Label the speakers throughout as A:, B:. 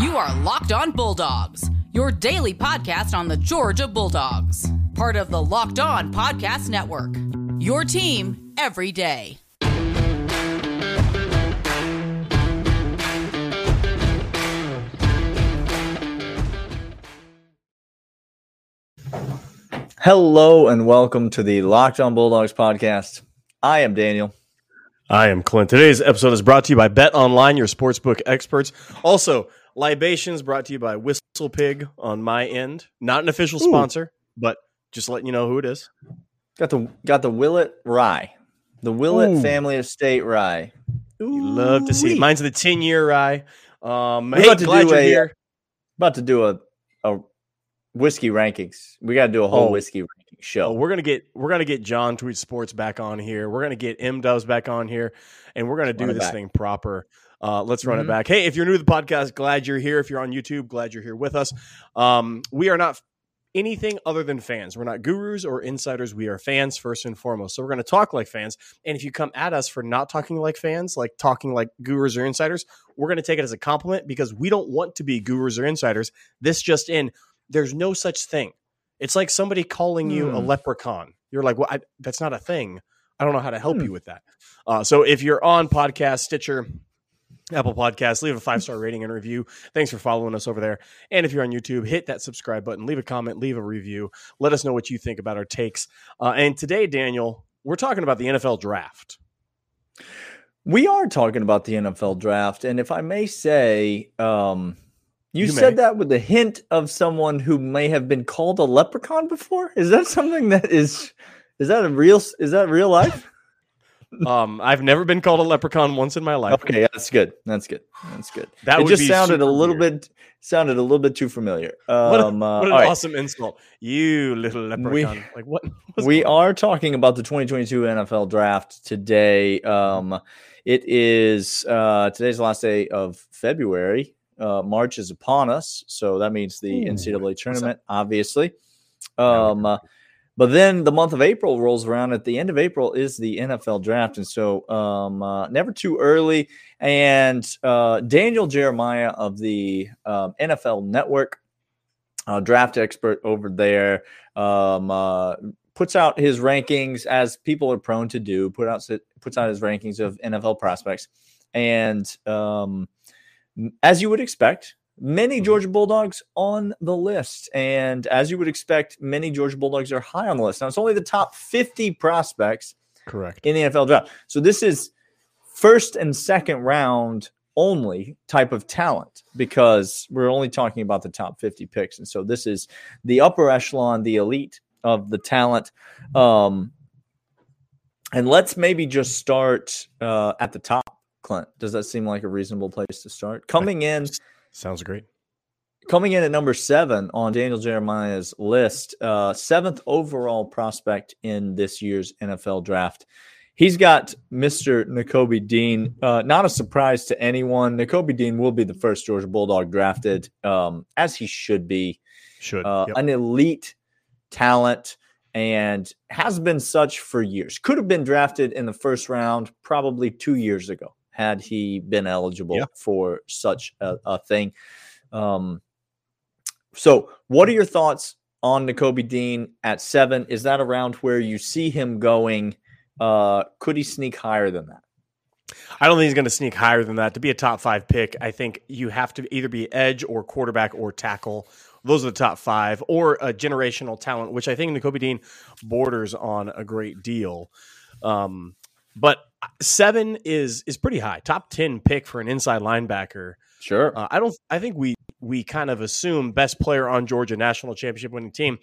A: You are Locked On Bulldogs, your daily podcast on the Georgia Bulldogs, part of the Locked On Podcast Network. Your team every day.
B: Hello and welcome to the Locked On Bulldogs podcast. I am Daniel.
C: I am Clint. Today's episode is brought to you by Bet Online, your sportsbook experts. Also, Libations brought to you by WhistlePig on my end. Not an official
B: Ooh.
C: sponsor, but just letting you know who it is.
B: Got the got the Willett Rye, the Willett
C: Ooh.
B: Family Estate Rye.
C: You love to see it. Mine's the 10 year rye. Um,
B: We're
C: hey,
B: about to
C: glad
B: do
C: you're
B: a-
C: here.
B: About to do a a whiskey rankings. We got to do a whole
C: Oh.
B: whiskey ranking show.
C: Oh, we're gonna get we're gonna get John Tweet Sports back on here. We're gonna get M Dubs back on here, and we're gonna do this
B: back.
C: thing proper. Uh, let's run
B: Mhm.
C: it back. Hey, if you're new to the podcast, glad you're here. If you're on YouTube, glad you're here with us. Um, we are not anything other than fans. We're not gurus or insiders. We are fans first and foremost. So we're going to talk like fans. And if you come at us for not talking like fans, like talking like gurus or insiders, we're going to take it as a compliment because we don't want to be gurus or insiders. This just in, there's no such thing. It's like somebody calling you a
B: Hmm.
C: leprechaun. You're like, well, I, that's not a thing. I don't know how to help
B: Hmm.
C: you with that. Uh, so if you're on podcast, Stitcher, Apple Podcasts, leave a five star rating and review. Thanks for following us over there. And if you're on YouTube, hit that subscribe button, leave a comment, leave a review. Let us know what you think about our takes. Uh, and today, Daniel, we're talking about the NFL draft.
B: we are talking about the NFL draft, and if I may say, um, you,
C: You
B: said
C: may.
B: that with a hint of someone who may have been called a leprechaun before. Is that something that is? Is that a real? Is that real life?
C: Um, I've never been called a leprechaun once in my life.
B: Okay, that's good. That's good. That's good.
C: That
B: it
C: would
B: just sounded a little
C: weird.
B: bit sounded a little bit too familiar.
C: What, a-
B: Um, uh,
C: what an
B: right.
C: awesome insult. You little leprechaun. like, what?
B: We are talking about the 2022 NFL draft today. Um, it is uh, today's the last day of February. Uh, March is upon us, so that means the
C: Ooh,
B: NCAA tournament, obviously. Um, uh, but then the month of April rolls around. At the end of April is the NFL draft, and so um, uh, never too early. And uh, Daniel Jeremiah of the um, NFL Network, uh, draft expert over there, um, uh, puts out his rankings as people are prone to do. Put out puts out his rankings of NFL prospects, and um, as you would expect, many Georgia Bulldogs on the list. And as you would expect, many Georgia Bulldogs are high on the list. Now, it's only the top 50 prospects
C: Correct.
B: in the NFL draft. So this is first and second round only type of talent because we're only talking about the top 50 picks. And so this is the upper echelon, the elite of the talent. Um, and let's maybe just start uh, at the top, Clint. Does that seem like a reasonable place to start? Coming in
C: Sounds great.
B: coming in at number seven on Daniel Jeremiah's list, uh, seventh overall prospect in this year's NFL draft. He's got Mr. Nakobe Dean. Uh, not a surprise to anyone. Nakobe Dean will be the first Georgia Bulldog drafted, um, as he should be.
C: Should.
B: Uh,
C: Yep.
B: An elite talent and has been such for years. Could have been drafted in the first round probably two years ago had he been eligible
C: Yeah.
B: for such a, a thing. Um, so, what are your thoughts on Nakobe Dean at seven? Is that around where you see him going? Uh, could he sneak higher than that?
C: I don't think he's going to sneak higher than that. To be a top five pick, I think you have to either be edge or quarterback or tackle. Those are the top five, or a generational talent, which I think Nakobe Dean borders on a great deal. Um, but seven is is pretty high. Top ten pick for an inside linebacker.
B: Sure.
C: Uh, I don't. I think we we kind of assume best player on Georgia national championship winning team.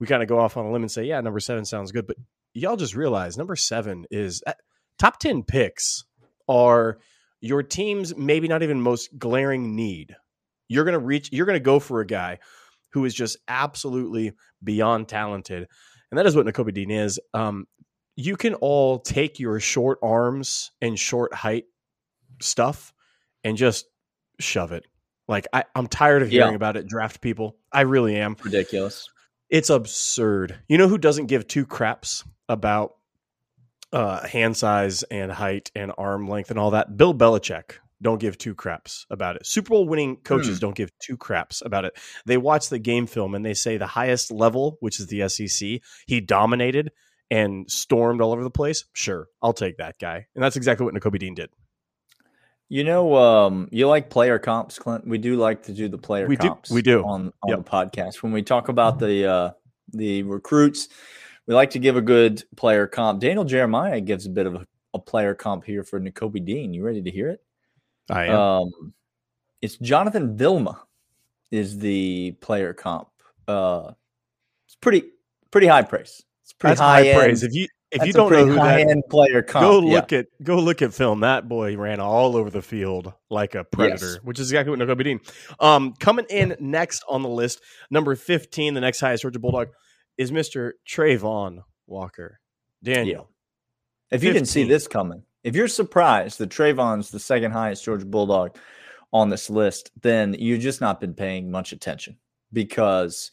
C: We kind of go off on a limb and say, yeah, number seven sounds good. But y'all just realize number seven is uh, top ten picks are your team's maybe not even most glaring need. You're gonna reach. You're gonna go for a guy who is just absolutely beyond talented, and that is what Nakobe Dean is. Um, you can all take your short arms and short height stuff and just shove it. Like I, I'm tired of
B: Yeah.
C: hearing about it. Draft people, I really am.
B: Ridiculous.
C: It's absurd. You know who doesn't give two craps about uh, hand size and height and arm length and all that? Bill Belichick. don't give two craps about it. Super Bowl winning coaches
B: Hmm.
C: don't give two craps about it. They watch the game film and they say the highest level, which is the SEC, he dominated and stormed all over the place. Sure, I'll take that guy. And that's exactly what Nakobe Dean did.
B: You know, um, you like player comps, Clint. We do like to do the player
C: We do-
B: comps.
C: we do.
B: on on
C: Yep.
B: the podcast when we talk about the uh, the recruits. We like to give a good player comp. Daniel Jeremiah gives a bit of a, a player comp here for N'Kobe Dean. You ready to hear it?
C: I am.
B: Um, it's Jonathan Vilma is the player comp. Uh, it's pretty pretty high praise. It's pretty
C: that's high,
B: end.
C: praise. If you if you
B: That's a
C: don't know who
B: high
C: that
B: end player comp,
C: go
B: yeah.
C: look at go look at film. That boy ran all over the field like a predator,
B: Yes.
C: which is exactly what Nakobe Dean. Um, coming in next on the list, number fifteen, the next highest Georgia Bulldog is Mister Travon Walker. Daniel,
B: If you didn't see this coming, if you're surprised that Travon's the second highest Georgia Bulldog on this list, then you've just not been paying much attention. Because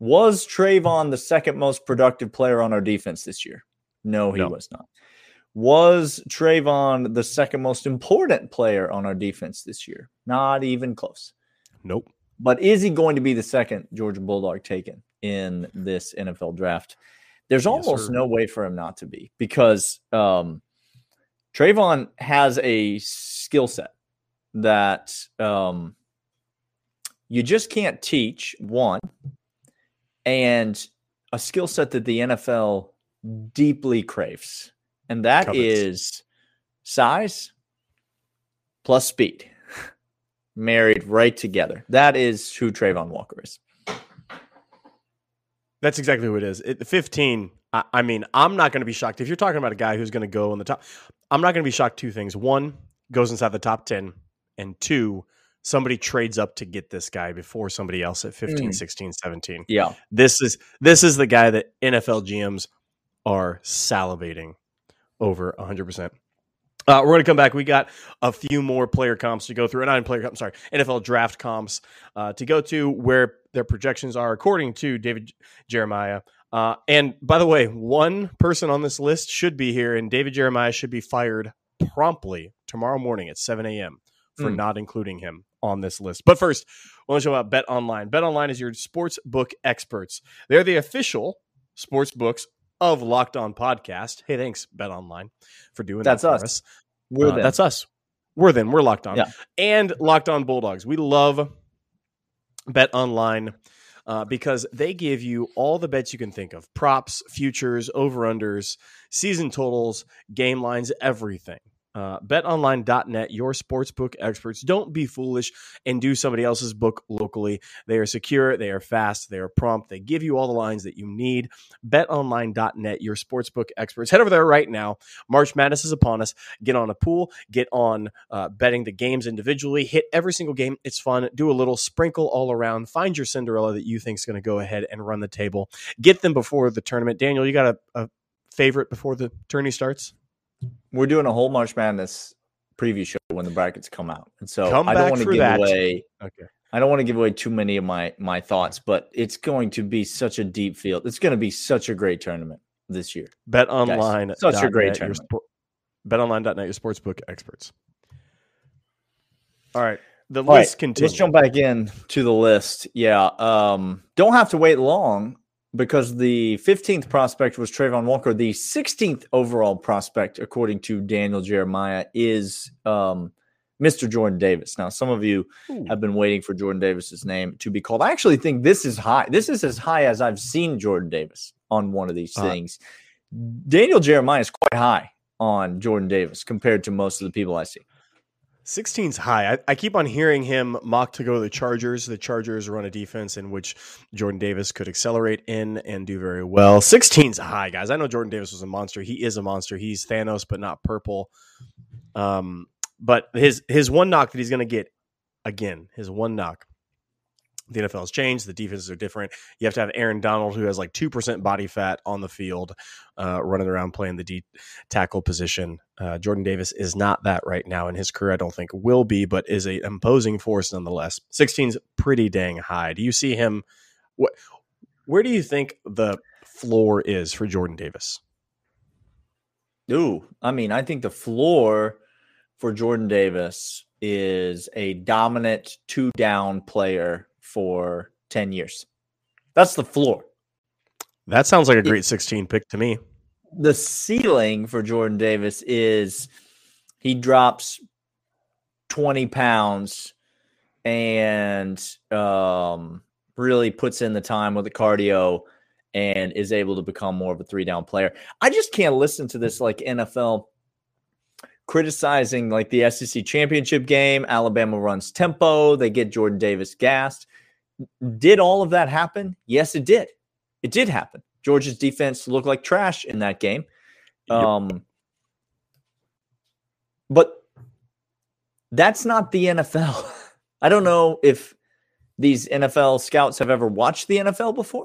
B: was Travon the second most productive player on our defense this year? No, he
C: No.
B: was not. Was Travon the second most important player on our defense this year? Not even close.
C: nope.
B: But is he going to be the second Georgia Bulldog taken in this NFL draft? There's almost
C: sir.
B: no way for him not to be because um, Travon has a skill set that um, you just can't teach, one, and a skill set that the NFL deeply craves. And that
C: Covets.
B: is size plus speed married right together. That is who Travon Walker is.
C: That's exactly who it is. It, 15, I, I mean, I'm not going to be shocked. If you're talking about a guy who's going to go in the top, I'm not going to be shocked. Two things. One, goes inside the top 10. And two, somebody trades up to get this guy before somebody else at 15,
B: Mm.
C: 16, 17.
B: Yeah.
C: This is this is the guy that NFL GMs are salivating over 100%. Uh, we're going to come back. We got a few more player comps to go through. And not in player comps, sorry, NFL draft comps uh, to go to where their projections are according to David Jeremiah. Uh, and by the way, one person on this list should be here, and David Jeremiah should be fired promptly tomorrow morning at 7 a.m. for
B: Hmm.
C: not including him on this list. But first, I want to show about Bet Online. Bet Online is your sports book experts. They're the official sports books of Locked On Podcast. Hey, thanks, Bet Online, for doing
B: That's
C: that for
B: us.
C: us.
B: We're
C: Uh. That's us. We're them. We're locked on.
B: Yeah.
C: And locked on Bulldogs. We love Bet Online uh, because they give you all the bets you can think of props, futures, over unders, season totals, game lines, everything. Uh, betonline.net, your sportsbook experts. Don't be foolish and do somebody else's book locally. They are secure, they are fast, they are prompt, they give you all the lines that you need. BetOnline.net, your sportsbook experts. Head over there right now. March Madness is upon us. Get on a pool, get on uh, betting the games individually, hit every single game. It's fun. Do a little sprinkle all around. Find your Cinderella that you think is going to go ahead and run the table. Get them before the tournament. Daniel, you got a, a favorite before the tourney starts?
B: We're doing a whole March Madness preview show when the brackets come out, and so
C: Come
B: I don't want to give
C: that.
B: away.
C: Okay.
B: I don't want to give away too many of my my thoughts, but it's going to be such a deep field. It's going to be such a great tournament this year.
C: Bet online.
B: such a great
C: Your
B: tournament.
C: sport, betonline.net, your sportsbook experts. All right. The
B: All right,
C: list continues.
B: Let's jump back in to the list. Yeah. Um, don't have to wait long because the 15th prospect was Travon Walker. The 16th overall prospect, according to Daniel Jeremiah, is um, Mr. Jordan Davis. Now, some of you
C: Ooh.
B: have been waiting for Jordan Davis's name to be called. I actually think this is high. This is as high as I've seen Jordan Davis on one of these
C: Uh,
B: things. Daniel Jeremiah is quite high on Jordan Davis compared to most of the people I see.
C: 16's high. I, I keep on hearing him mock to go to the Chargers. The Chargers run a defense in which Jordan Davis could accelerate in and do very well. 16's high, guys. I know Jordan Davis was a monster. He is a monster. He's Thanos, but not purple. Um, but his his one knock that he's going to get again, his one knock. The NFL has changed. The defenses are different. You have to have Aaron Donald, who has like two percent body fat on the field, uh, running around playing the D tackle position. Uh, Jordan Davis is not that right now in his career. I don't think will be, but is a imposing force nonetheless. 16's pretty dang high. Do you see him? What? Where do you think the floor is for Jordan Davis?
B: Ooh, I mean, I think the floor for Jordan Davis is a dominant two down player for 10 years. That's the floor.
C: That sounds like a great 16 pick to me.
B: The ceiling for Jordan Davis is he drops 20 pounds and um, really puts in the time with the cardio and is able to become more of a three down player. I just can't listen to this like NFL criticizing like the SEC championship game. Alabama runs tempo, they get Jordan Davis gassed. Did all of that happen? Yes, it did. It did happen. Georgia's defense looked like trash in that game. Um, but that's not the NFL. I don't know if these NFL scouts have ever watched the NFL before,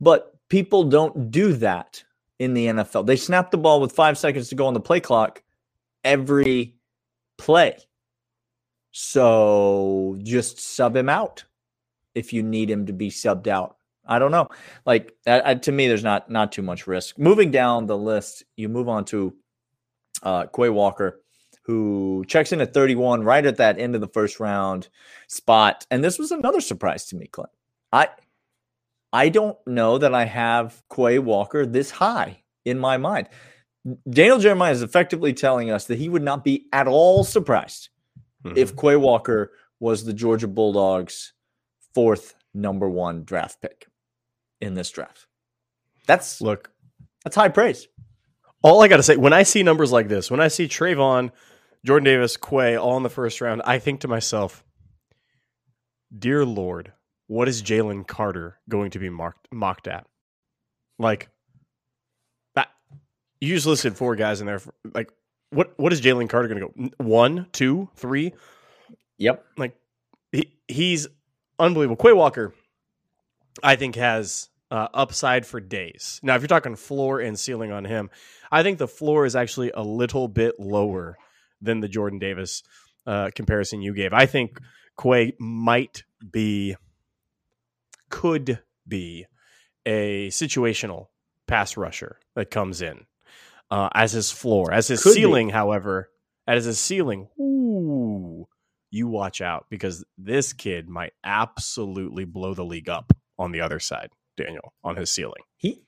B: but people don't do that in the NFL. They snap the ball with five seconds to go on the play clock every play. So just sub him out if you need him to be subbed out. I don't know. Like uh, to me, there's not not too much risk. Moving down the list, you move on to uh, Quay Walker, who checks in at 31, right at that end of the first round spot. And this was another surprise to me, Clint. I I don't know that I have Quay Walker this high in my mind. Daniel Jeremiah is effectively telling us that he would not be at all surprised mm-hmm. if Quay Walker was the Georgia Bulldogs' fourth number one draft pick in this draft. That's
C: look,
B: that's high praise.
C: All I got to say, when I see numbers like this, when I see Travon, Jordan Davis, Quay all in the first round, I think to myself, dear Lord, what is Jalen Carter going to be marked, mocked at? Like, that, you just listed four guys in there. For, like, what what is Jalen Carter going to go? One, two, three?
B: Yep.
C: Like, he, he's unbelievable. Quay Walker, I think, has uh, upside for days. Now, if you're talking floor and ceiling on him, I think the floor is actually a little bit lower than the Jordan Davis uh, comparison you gave. I think Quay might be, could be a situational pass rusher that comes in uh, as his floor. As his could ceiling, be. however, as his ceiling, ooh, you watch out because this kid might absolutely blow the league up on the other side, Daniel, on his ceiling.
B: He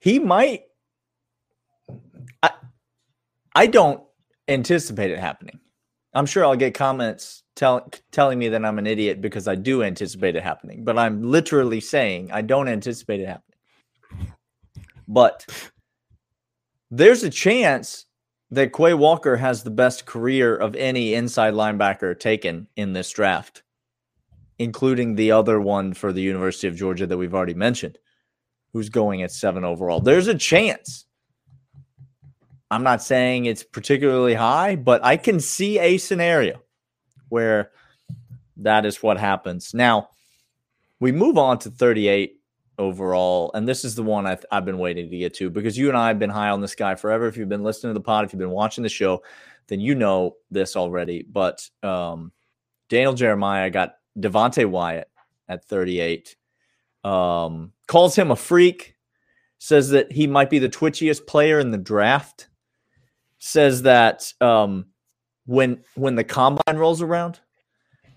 B: he might I I don't anticipate it happening. I'm sure I'll get comments tell, telling me that I'm an idiot because I do anticipate it happening, but I'm literally saying I don't anticipate it happening. But there's a chance that Quay Walker has the best career of any inside linebacker taken in this draft, including the other one for the University of Georgia that we've already mentioned, who's going at seven overall. There's a chance. I'm not saying it's particularly high, but I can see a scenario where that is what happens. Now, we move on to 38 overall. And this is the one I've, I've been waiting to get to because you and I have been high on this guy forever. If you've been listening to the pod, if you've been watching the show, then you know this already. But um, Daniel Jeremiah got Devonte Wyatt at 38. Um, calls him a freak, says that he might be the twitchiest player in the draft. Says that um, when when the combine rolls around,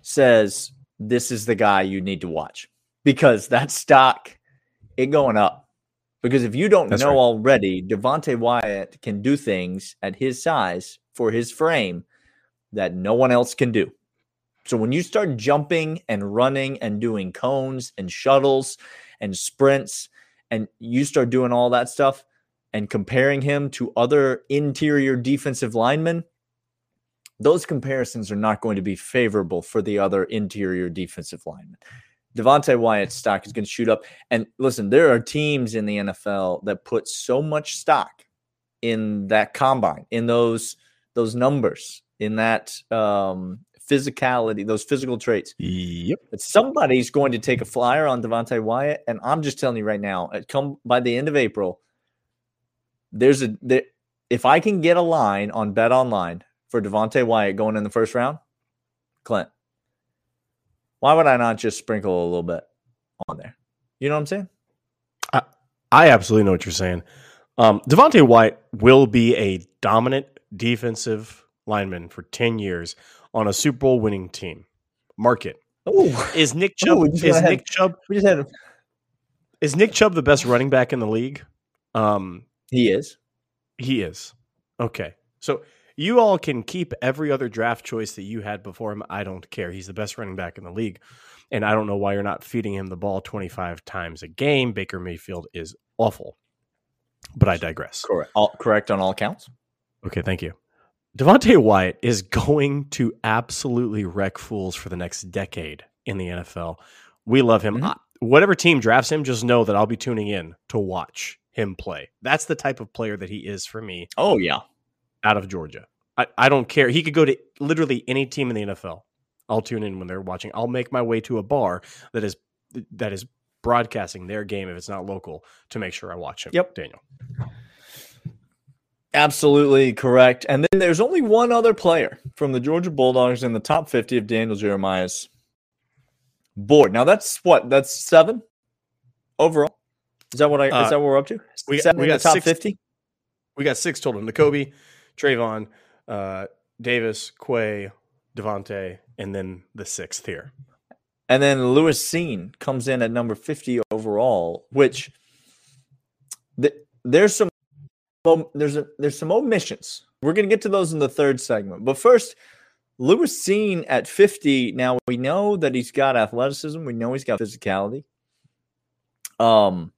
B: says this is the guy you need to watch because that stock it going up. Because if you don't That's know right. already, Devonte Wyatt can do things at his size for his frame that no one else can do. So when you start jumping and running and doing cones and shuttles and sprints and you start doing all that stuff and comparing him to other interior defensive linemen, those comparisons are not going to be favorable for the other interior defensive linemen. Devonte Wyatt's stock is going to shoot up. And listen, there are teams in the NFL that put so much stock in that combine, in those those numbers, in that um, physicality, those physical traits.
C: Yep.
B: That somebody's going to take a flyer on Devonte Wyatt, and I'm just telling you right now, come by the end of April, there's a there, if I can get a line on Bet Online for Devonte Wyatt going in the first round, Clint, why would I not just sprinkle a little bit on there? You know what I'm saying?
C: I, I absolutely know what you're saying. Um, Devonte Wyatt will be a dominant defensive lineman for 10 years on a Super Bowl winning team. Mark it.
B: Oh,
C: Is Nick Chubb
B: Ooh,
C: is
B: ahead.
C: Nick Chubb
B: we just had.
C: is Nick Chubb the best running back in the league? Um
B: He is.
C: he is. Okay. So you all can keep every other draft choice that you had before him. I don't care. He's the best running back in the league. And I don't know why you're not feeding him the ball 25 times a game. Baker Mayfield is awful. But I digress.
B: Correct. All, correct on all counts.
C: Okay, thank you. Devonte Wyatt is going to absolutely wreck fools for the next decade in the NFL. We love him.
B: Mhm.
C: Whatever team drafts him, just know that I'll be tuning in to watch him play. That's the type of player that he is for me
B: Oh yeah.
C: Out of Georgia. I, I don't care. He could go to literally any team in the NFL. I'll tune in when they're watching. I'll make my way to a bar that is that is broadcasting their game if it's not local to make sure I watch him.
B: Yep.
C: Daniel.
B: Absolutely correct. And then there's only one other player from the Georgia Bulldogs in the top 50 of Daniel Jeremiah's board. Now that's what? That's seven overall. Is that what I
C: Uh,
B: is that what we're up to?
C: we-
B: seven
C: we got
B: top
C: six-
B: 50?
C: We got six total: Nakobe, Travon, uh, Davis, Quay, Devonte, and then the sixth here.
B: And then Lewis Cine comes in at number 50 overall, which th- there's some om- there's a, there's some omissions. We're going to get to those in the third segment. But first, Lewis Cine at 50. Now we know that he's got athleticism, we know he's got physicality. Um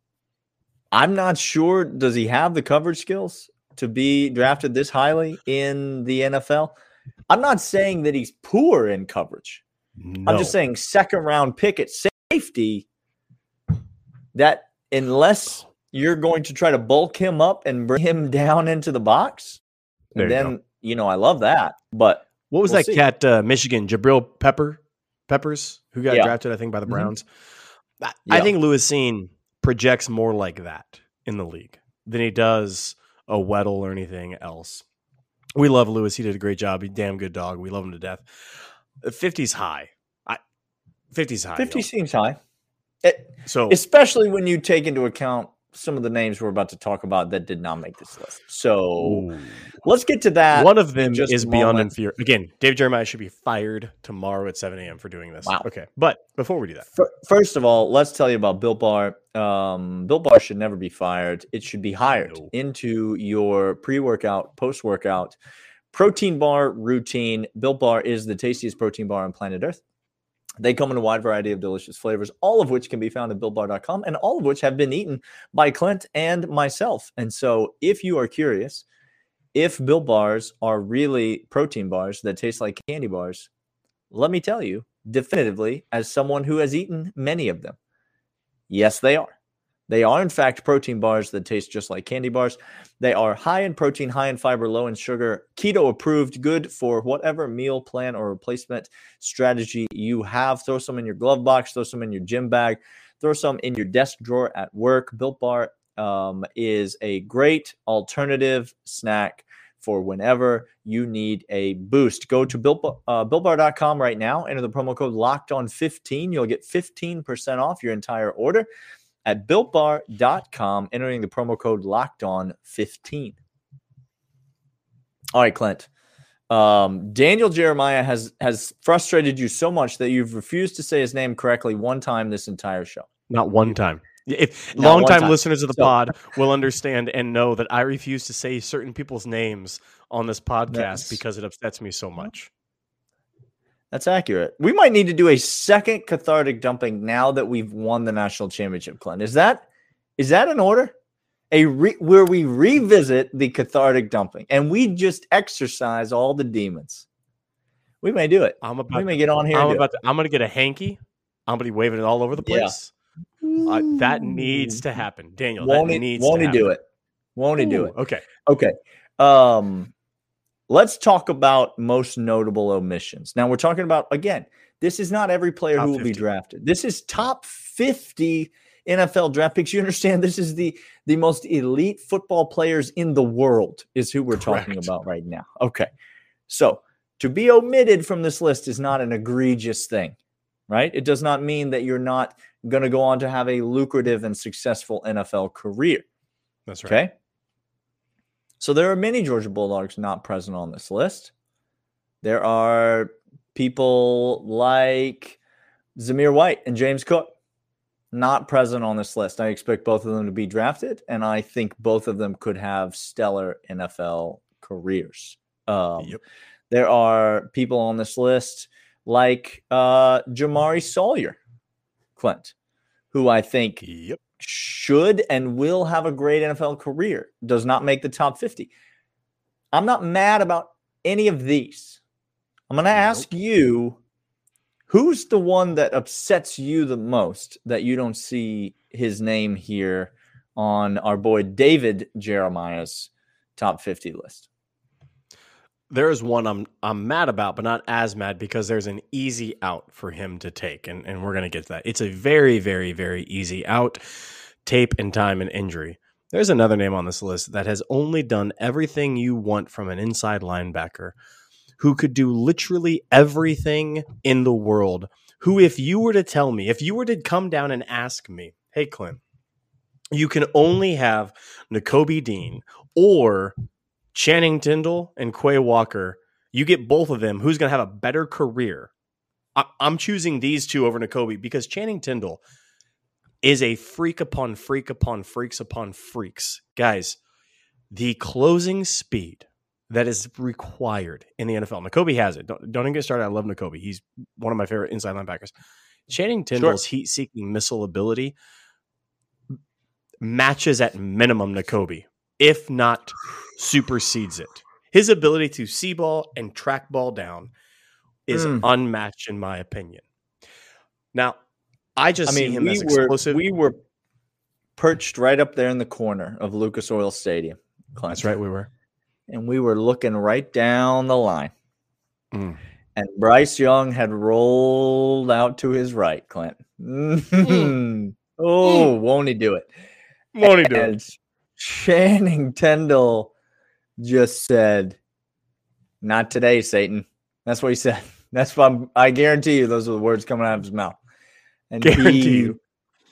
B: I'm not sure does he have the coverage skills to be drafted this highly in the NFL? I'm not saying that he's poor in coverage. I'm just saying second round pick at safety that unless you're going to try to bulk him up and bring him down into the box,
C: There you
B: then you know I love that. But
C: What was
B: We'll
C: that
B: see.
C: cat? Uh, Michigan Jabrill Pepper Peppers, who got
B: Yeah.
C: drafted, I think, by the
B: Mhm.
C: Browns. I, I
B: Yeah.
C: think Lewis Cine projects more like that in the league than he does a Weddle or anything else. We love Lewis. He did a great job. He's a damn good dog. We love him to death. Uh, fifty's high. I fifty's high.
B: 50
C: y'all.
B: seems high. It-
C: So
B: especially when you take into account some of the names we're about to talk about that did not make this list. So
C: Ooh.
B: let's get to that.
C: one of them is beyond inferior. Again, Dave Jeremiah should be fired tomorrow at 7 a.m. for doing this.
B: Wow.
C: Okay. But before we do that,
B: Fir- First of all, let's tell you about Built Bar. Um, Built Bar should never be fired. It should be hired
C: No.
B: into your pre-workout, post-workout protein bar routine. Built Bar is the tastiest protein bar on planet Earth. They come in a wide variety of delicious flavors, all of which can be found at builtbar.com and all of which have been eaten by Clint and myself. And so, if you are curious, if Built Bars are really protein bars that taste like candy bars, let me tell you definitively, as someone who has eaten many of them, yes, they are. They are, in fact, protein bars that taste just like candy bars. They are high in protein, high in fiber, low in sugar, keto approved, good for whatever meal plan or replacement strategy you have. Throw some in your glove box, throw some in your gym bag, throw some in your desk drawer at work. Built Bar um, is a great alternative snack for whenever you need a boost. Go to built, uh, builtbar.com right now. Enter the promo code locked on 15. You'll get 15% off your entire order at builtbar.com, entering the promo code locked on 15. All right, Clint. Um, Daniel Jeremiah has has frustrated you so much that you've refused to say his name correctly one time this entire show.
C: not one time. If
B: Not
C: longtime
B: time.
C: listeners of the
B: So-
C: pod will understand and know that I refuse to say certain people's names on this podcast because it upsets me so much.
B: That's accurate. We might need to do a second cathartic dumping now that we've won the national championship, Clint. Is that is that an order? A re- where we revisit the cathartic dumping and we just exercise all the demons. We may do it.
C: I'm about we
B: may
C: to,
B: get on here.
C: I'm about to, I'm going to get a hanky. I'm going to be waving it all over the
B: Yeah.
C: place. Uh, that needs to happen, Daniel.
B: Won't
C: that
B: he?
C: needs
B: Won't
C: to
B: he
C: happen.
B: do it? Won't he do it?
C: Okay.
B: Okay. Um, let's talk about most notable omissions. Now we're talking about again. This is not every player
C: Top
B: who will be drafted. This is top fifty NFL draft picks. You understand? This is the the most elite football players in the world. Is who we're talking about right now. Okay. So to be omitted from this list is not an egregious thing, right? It does not mean that you're not going to go on to have a lucrative and successful NFL career.
C: That's right.
B: Okay. So there are many Georgia Bulldogs not present on this list. There are people like Zamir White and James Cook not present on this list. I expect both of them to be drafted, and I think both of them could have stellar NFL careers. Um, yep. There are people on this list like uh, Jamaree Salyer, Clint, who I think
C: yep.
B: Should and will have a great NFL career. Does not make the top 50. I'm not mad about any of these. I'm going to ask you who's the one that upsets you the most that you don't see his name here on our boy David Jeremiah's top 50 list?
C: There's one I'm I'm mad about, but not as mad because there's an easy out for him to take, and, and we're gonna get to that. It's a very, very, very easy out. Tape and time and injury. There's another name on this list that has only done everything you want from an inside linebacker, who could do literally everything in the world. Who, if you were to tell me, if you were to come down and ask me, hey Clint, you can only have Nakobe Dean or Channing Tindall and Quay Walker, you get both of them. Who's going to have a better career? I- am choosing these two over Nakobe because Channing Tindall is a freak upon freak upon freaks upon freaks. Guys, the closing speed that is required in the NFL. Nakobe has it. Don't, don't even get started. I love Nakobe. He's one of my favorite inside linebackers. Channing Tindall's sure. heat seeking missile ability matches at minimum Nakobe, if not supersedes it. His ability to see ball and track ball down is mm. unmatched, in my opinion. Now, I just I mean, see him
B: we
C: as
B: explosive. Were, we were perched right up there in the corner of Lucas Oil Stadium.
C: Clint. That's right, we were.
B: And we were looking right down the line. Mm. And Bryce Young had rolled out to his right, Clint. Mm. oh, won't he do it?
C: Won't he do and it?
B: Channing Tindall just said, "Not today, Satan." That's what he said. That's what I'm, I guarantee you. Those are the words coming out of his mouth. And guarantee he, you.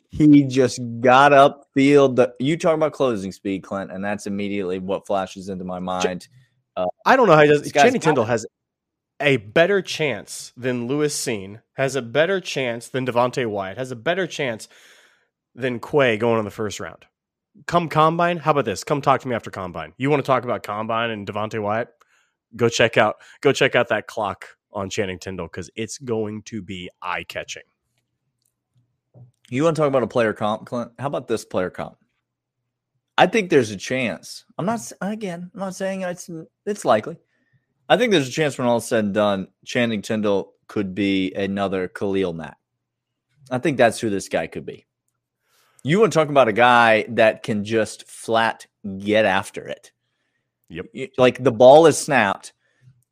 B: he just got up field. The, you talk about closing speed, Clint, and that's immediately what flashes into my mind.
C: Uh, I don't know how he does. Channing Tindall has a better chance than Lewis Cine, has a better chance than Devonte Wyatt, has a better chance than Quay going in the first round come combine, how about this? Come talk to me after combine. You want to talk about combine and Devonte Wyatt? Go check out go check out that clock on Channing Tindall because it's going to be eye catching.
B: You want to talk about a player comp, Clint? How about this player comp? I think there's a chance. I'm not again. I'm not saying it's it's likely. I think there's a chance when all said and done, Channing Tindall could be another Khalil Mack. I think that's who this guy could be. You want to talk about a guy that can just flat get after it.
C: Yep.
B: Like the ball is snapped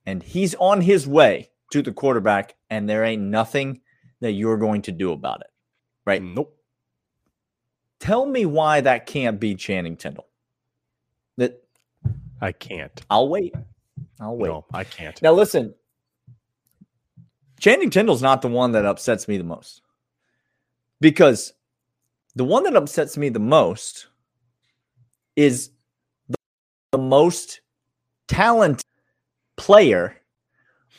B: and he's on his way to the quarterback, and there ain't nothing that you're going to do about it. Right?
C: Nope.
B: Tell me why that can't be Channing Tindall. That
C: I can't.
B: I'll wait. I'll wait. No,
C: I can't.
B: Now listen. Channing Tindall's not the one that upsets me the most. Because the one that upsets me the most is the, most talented player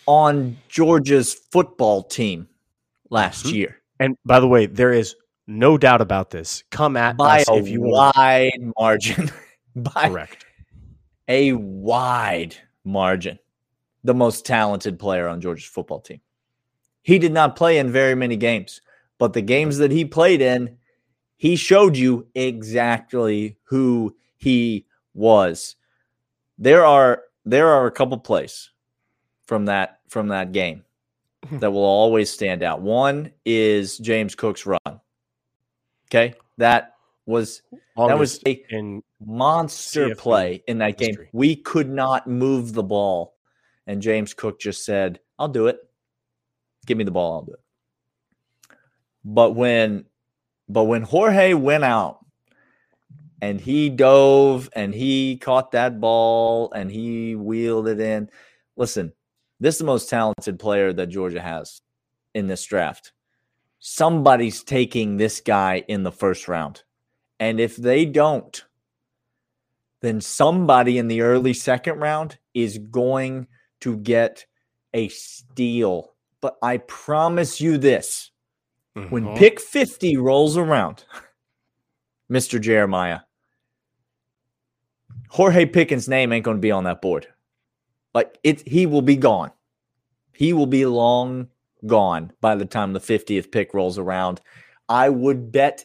B: on Georgia's football team last mm-hmm. year.
C: And by the way, there is no doubt about this. Come at
B: by
C: us
B: a
C: if you
B: wide want. margin.
C: by Correct.
B: A wide margin. The most talented player on Georgia's football team. He did not play in very many games, but the games that he played in, he showed you exactly who he was. There are there are a couple plays from that from that game hmm. that will always stand out. One is James Cook's run. Okay, that was that was a in monster CFP play in that game. History. We could not move the ball, and James Cook just said, "I'll do it. Give me the ball. I'll do it." But when but when Jorge went out and he dove and he caught that ball and he wheeled it in, listen, this is the most talented player that Georgia has in this draft. Somebody's taking this guy in the first round. And if they don't, then somebody in the early second round is going to get a steal. But I promise you this when
C: Mhm.
B: pick 50 rolls around, Mr. Jeremiah, Jorge Pickens' name ain't going to be on that board. Like it, he will be gone. He will be long gone by the time the 50th pick rolls around. I would bet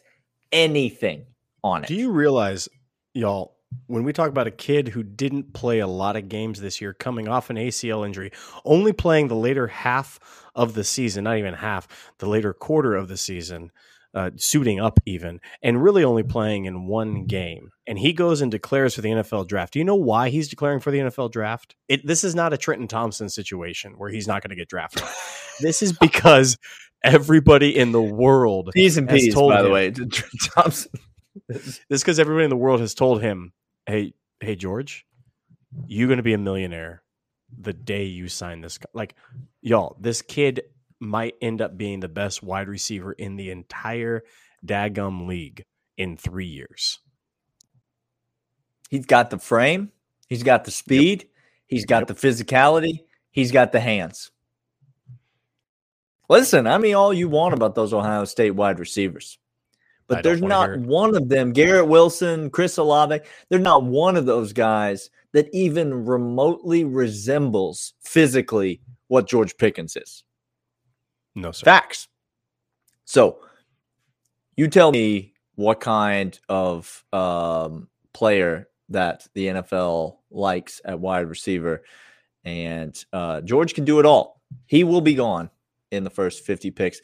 B: anything on it.
C: Do you realize, y'all, when we talk about a kid who didn't play a lot of games this year, coming off an ACL injury, only playing the later half of the season, not even half, the later quarter of the season, uh, suiting up even, and really only playing in one game. And he goes and declares for the NFL draft. Do you know why he's declaring for the NFL draft? It, this is not a Trenton Thompson situation where he's not going to get drafted. this is because everybody in the world
B: P's and
C: has
B: P's,
C: told
B: by the way. Thompson.
C: this is because everybody in the world has told him, "Hey, hey, George, you're going to be a millionaire the day you sign this." co-" Like, y'all, this kid might end up being the best wide receiver in the entire daggum league in three years.
B: He's got the frame, he's got the speed, he's got
C: Yep.
B: the physicality, he's got the hands. Listen, I mean, all you want about those Ohio State wide receivers, but there's not one of them. Garrett Wilson, Chris Olave, there's not one of those guys that even remotely resembles physically what George Pickens is.
C: No, sir.
B: Facts. So you tell me what kind of um, player that the NFL likes at wide receiver. And uh, George can do it all. He will be gone in the first 50 picks.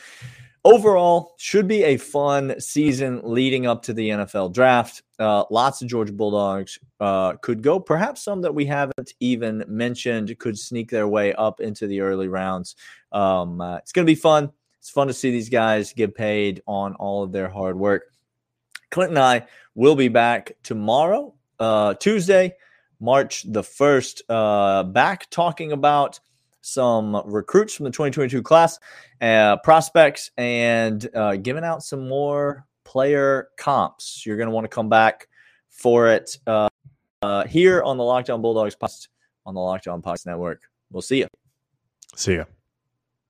B: Overall, should be a fun season leading up to the NFL draft. Uh, lots of Georgia Bulldogs uh, could go. Perhaps some that we haven't even mentioned could sneak their way up into the early rounds. Um, uh, it's going to be fun. It's fun to see these guys get paid on all of their hard work. Clint and I will be back tomorrow, uh, Tuesday, March the 1st, uh, back talking about some recruits from the 2022 class, uh, prospects, and uh, giving out some more player comps. You're going to want to come back for it uh, uh, here on the Locked On Bulldogs podcast on the Locked On Podcast Network. We'll see you.
C: See ya.